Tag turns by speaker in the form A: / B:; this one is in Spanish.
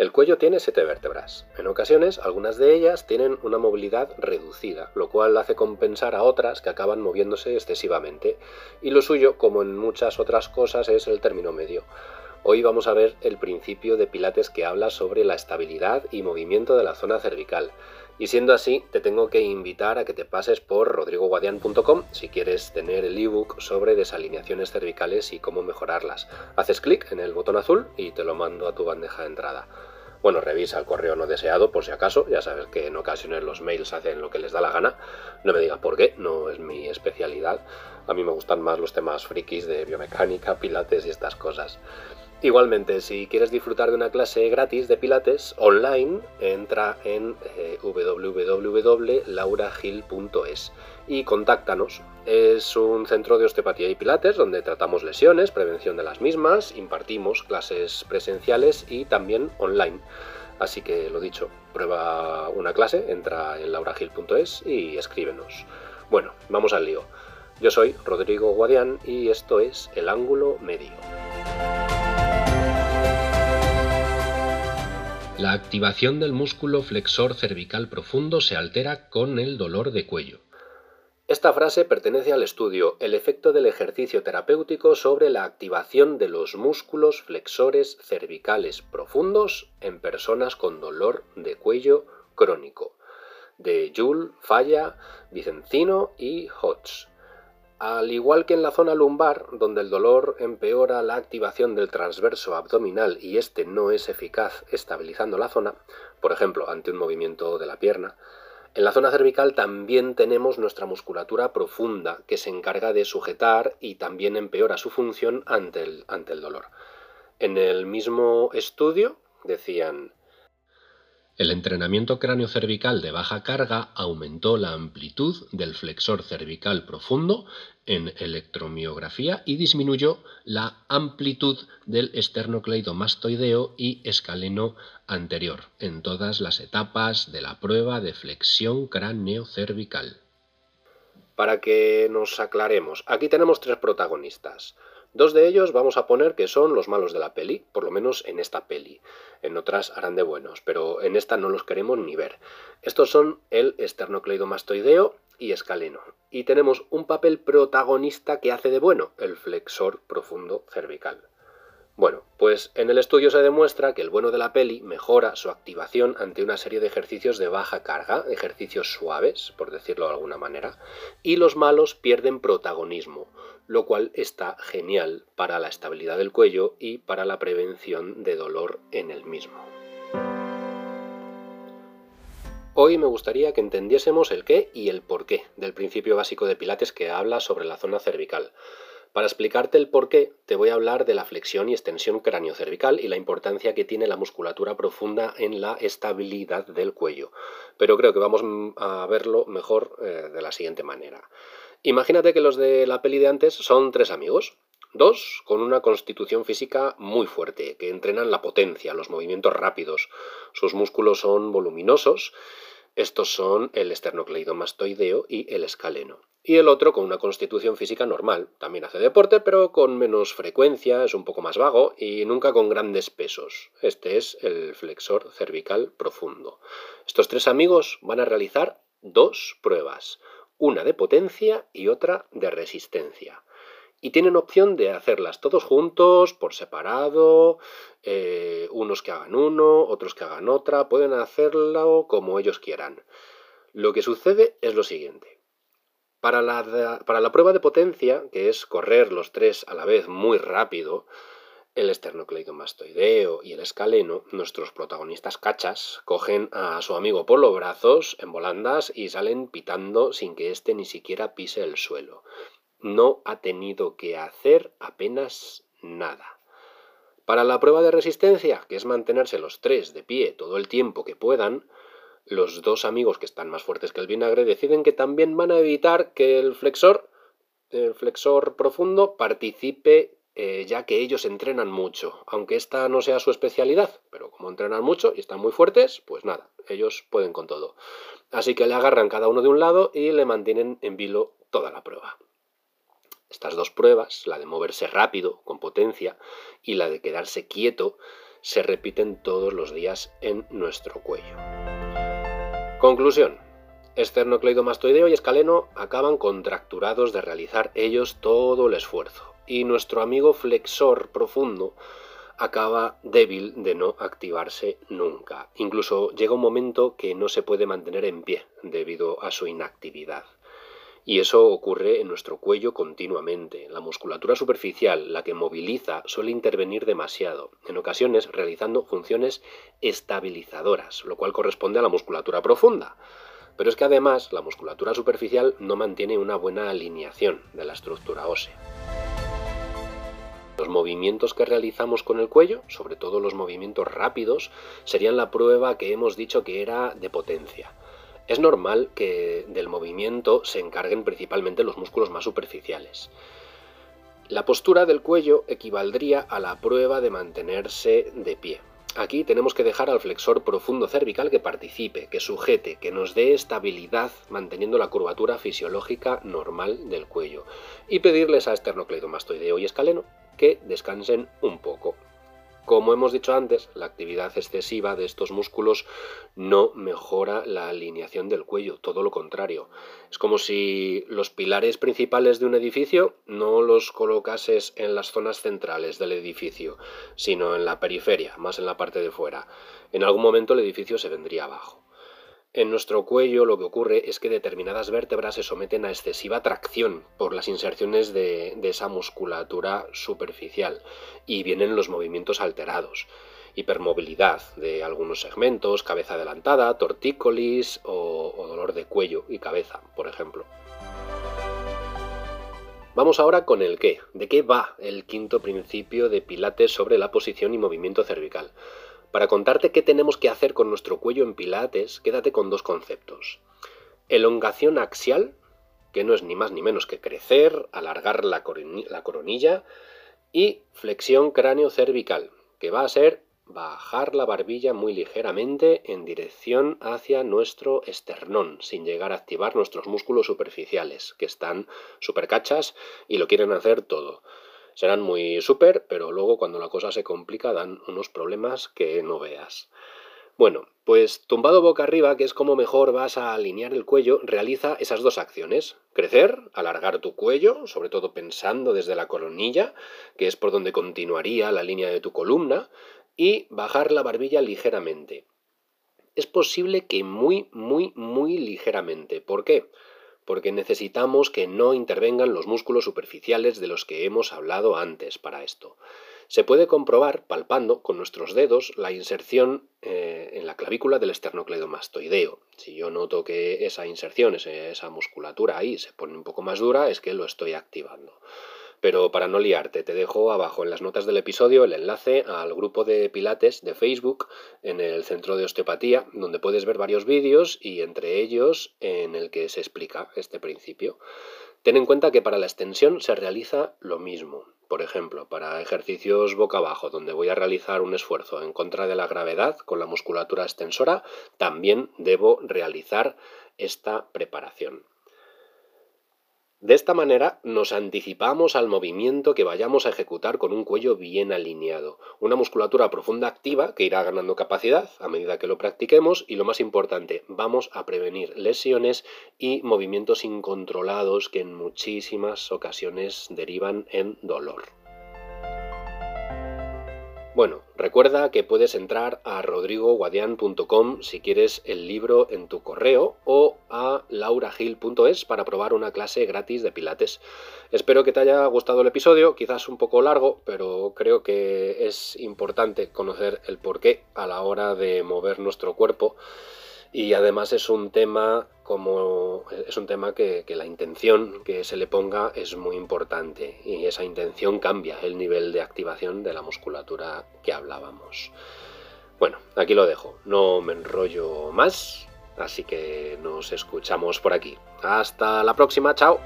A: El cuello tiene siete vértebras. En ocasiones, algunas de ellas tienen una movilidad reducida, lo cual hace compensar a otras que acaban moviéndose excesivamente. Y lo suyo, como en muchas otras cosas, es el término medio. Hoy vamos a ver el principio de Pilates que habla sobre la estabilidad y movimiento de la zona cervical. Y siendo así, te tengo que invitar a que te pases por rodrigoguadian.com si quieres tener el ebook sobre desalineaciones cervicales y cómo mejorarlas. Haces clic en el botón azul y te lo mando a tu bandeja de entrada. Bueno, revisa el correo no deseado por si acaso, ya sabes que en ocasiones los mails hacen lo que les da la gana. No me digas por qué, no es mi especialidad. A mí me gustan más los temas frikis de biomecánica, pilates y estas cosas. Igualmente, si quieres disfrutar de una clase gratis de Pilates online, entra en eh, www.lauragil.es y contáctanos. Es un centro de osteopatía y Pilates donde tratamos lesiones, prevención de las mismas, impartimos clases presenciales y también online. Así que lo dicho, prueba una clase, entra en lauragil.es y escríbenos. Bueno, vamos al lío. Yo soy Rodrigo Guadián y esto es El Ángulo Medio. La activación del músculo flexor cervical profundo se altera con el dolor de cuello. Esta frase pertenece al estudio El efecto del ejercicio terapéutico sobre la activación de los músculos flexores cervicales profundos en personas con dolor de cuello crónico, de Jules, Falla, Vicencino y Hodge. Al igual que en la zona lumbar, donde el dolor empeora la activación del transverso abdominal y este no es eficaz estabilizando la zona, por ejemplo, ante un movimiento de la pierna, en la zona cervical también tenemos nuestra musculatura profunda que se encarga de sujetar y también empeora su función ante el, ante el dolor. En el mismo estudio decían, el entrenamiento cráneo-cervical de baja carga aumentó la amplitud del flexor cervical profundo en electromiografía y disminuyó la amplitud del esternocleidomastoideo y escaleno anterior en todas las etapas de la prueba de flexión cráneo-cervical. Para que nos aclaremos, aquí tenemos tres protagonistas. Dos de ellos vamos a poner que son los malos de la peli, por lo menos en esta peli. En otras harán de buenos, pero en esta no los queremos ni ver. Estos son el esternocleidomastoideo y escaleno. Y tenemos un papel protagonista que hace de bueno, el flexor profundo cervical. Bueno, pues en el estudio se demuestra que el bueno de la peli mejora su activación ante una serie de ejercicios de baja carga, ejercicios suaves, por decirlo de alguna manera, y los malos pierden protagonismo, lo cual está genial para la estabilidad del cuello y para la prevención de dolor en el mismo. Hoy me gustaría que entendiésemos el qué y el por qué del principio básico de Pilates que habla sobre la zona cervical. Para explicarte el por qué, te voy a hablar de la flexión y extensión cráneo-cervical y la importancia que tiene la musculatura profunda en la estabilidad del cuello. Pero creo que vamos a verlo mejor eh, de la siguiente manera. Imagínate que los de la peli de antes son tres amigos. Dos con una constitución física muy fuerte, que entrenan la potencia, los movimientos rápidos. Sus músculos son voluminosos. Estos son el esternocleidomastoideo y el escaleno y el otro con una constitución física normal. También hace deporte, pero con menos frecuencia, es un poco más vago y nunca con grandes pesos. Este es el flexor cervical profundo. Estos tres amigos van a realizar dos pruebas, una de potencia y otra de resistencia. Y tienen opción de hacerlas todos juntos, por separado, eh, unos que hagan uno, otros que hagan otra, pueden hacerlo como ellos quieran. Lo que sucede es lo siguiente. Para la, para la prueba de potencia, que es correr los tres a la vez muy rápido, el esternocleidomastoideo y el escaleno, nuestros protagonistas cachas, cogen a su amigo por los brazos en volandas y salen pitando sin que éste ni siquiera pise el suelo. No ha tenido que hacer apenas nada. Para la prueba de resistencia, que es mantenerse los tres de pie todo el tiempo que puedan, los dos amigos que están más fuertes que el vinagre deciden que también van a evitar que el flexor, el flexor profundo, participe eh, ya que ellos entrenan mucho, aunque esta no sea su especialidad, pero como entrenan mucho y están muy fuertes, pues nada, ellos pueden con todo. Así que le agarran cada uno de un lado y le mantienen en vilo toda la prueba. Estas dos pruebas, la de moverse rápido, con potencia, y la de quedarse quieto, se repiten todos los días en nuestro cuello. Conclusión. Esternocleidomastoideo y escaleno acaban contracturados de realizar ellos todo el esfuerzo y nuestro amigo flexor profundo acaba débil de no activarse nunca. Incluso llega un momento que no se puede mantener en pie debido a su inactividad. Y eso ocurre en nuestro cuello continuamente. La musculatura superficial, la que moviliza, suele intervenir demasiado, en ocasiones realizando funciones estabilizadoras, lo cual corresponde a la musculatura profunda. Pero es que además la musculatura superficial no mantiene una buena alineación de la estructura ósea. Movimientos que realizamos con el cuello, sobre todo los movimientos rápidos, serían la prueba que hemos dicho que era de potencia. Es normal que del movimiento se encarguen principalmente los músculos más superficiales. La postura del cuello equivaldría a la prueba de mantenerse de pie. Aquí tenemos que dejar al flexor profundo cervical que participe, que sujete, que nos dé estabilidad manteniendo la curvatura fisiológica normal del cuello y pedirles a esternocleidomastoideo y escaleno que descansen un poco. Como hemos dicho antes, la actividad excesiva de estos músculos no mejora la alineación del cuello, todo lo contrario. Es como si los pilares principales de un edificio no los colocases en las zonas centrales del edificio, sino en la periferia, más en la parte de fuera. En algún momento el edificio se vendría abajo. En nuestro cuello lo que ocurre es que determinadas vértebras se someten a excesiva tracción por las inserciones de, esa musculatura superficial y vienen los movimientos alterados. Hipermovilidad de algunos segmentos, cabeza adelantada, tortícolis o, dolor de cuello y cabeza, por ejemplo. Vamos ahora con el qué. ¿De qué va el quinto principio de Pilates sobre la posición y movimiento cervical? Para contarte qué tenemos que hacer con nuestro cuello en pilates, quédate con dos conceptos. Elongación axial, que no es ni más ni menos que crecer, alargar la, coronilla, y flexión cráneo-cervical, que va a ser bajar la barbilla muy ligeramente en dirección hacia nuestro esternón, sin llegar a activar nuestros músculos superficiales, que están supercachas y lo quieren hacer todo serán muy súper, pero luego cuando la cosa se complica dan unos problemas que no veas. Bueno, pues tumbado boca arriba, que es como mejor vas a alinear el cuello, realiza esas dos acciones. Crecer, alargar tu cuello, sobre todo pensando desde la coronilla, que es por donde continuaría la línea de tu columna, y bajar la barbilla ligeramente. Es posible que muy, muy, muy ligeramente. ¿Por qué? Porque necesitamos que no intervengan los músculos superficiales de los que hemos hablado antes para esto. Se puede comprobar, palpando con nuestros dedos, la inserción eh, en la clavícula del esternocleidomastoideo. Si yo noto que esa inserción, esa musculatura ahí se pone un poco más dura, es que lo estoy activando. Pero para no liarte, te dejo abajo en las notas del episodio el enlace al grupo de Pilates de Facebook en el Centro de Osteopatía, donde puedes ver varios vídeos y entre ellos en el que se explica este principio. Ten en cuenta que para la extensión se realiza lo mismo. Por ejemplo, para ejercicios boca abajo, donde voy a realizar un esfuerzo en contra de la gravedad con la musculatura extensora, también debo realizar esta preparación. De esta manera nos anticipamos al movimiento que vayamos a ejecutar con un cuello bien alineado, una musculatura profunda activa que irá ganando capacidad a medida que lo practiquemos y lo más importante, vamos a prevenir lesiones y movimientos incontrolados que en muchísimas ocasiones derivan en dolor. Bueno, recuerda que puedes entrar a rodrigoguadian.com si quieres el libro en tu correo o a lauragil.es para probar una clase gratis de pilates. Espero que te haya gustado el episodio, quizás un poco largo, pero creo que es importante conocer el porqué a la hora de mover nuestro cuerpo y además es un tema como es un tema que, la intención que se le ponga es muy importante y esa intención cambia el nivel de activación de la musculatura que hablábamos. Bueno, aquí lo dejo, no me enrollo más, así que nos escuchamos por aquí. Hasta la próxima, chao.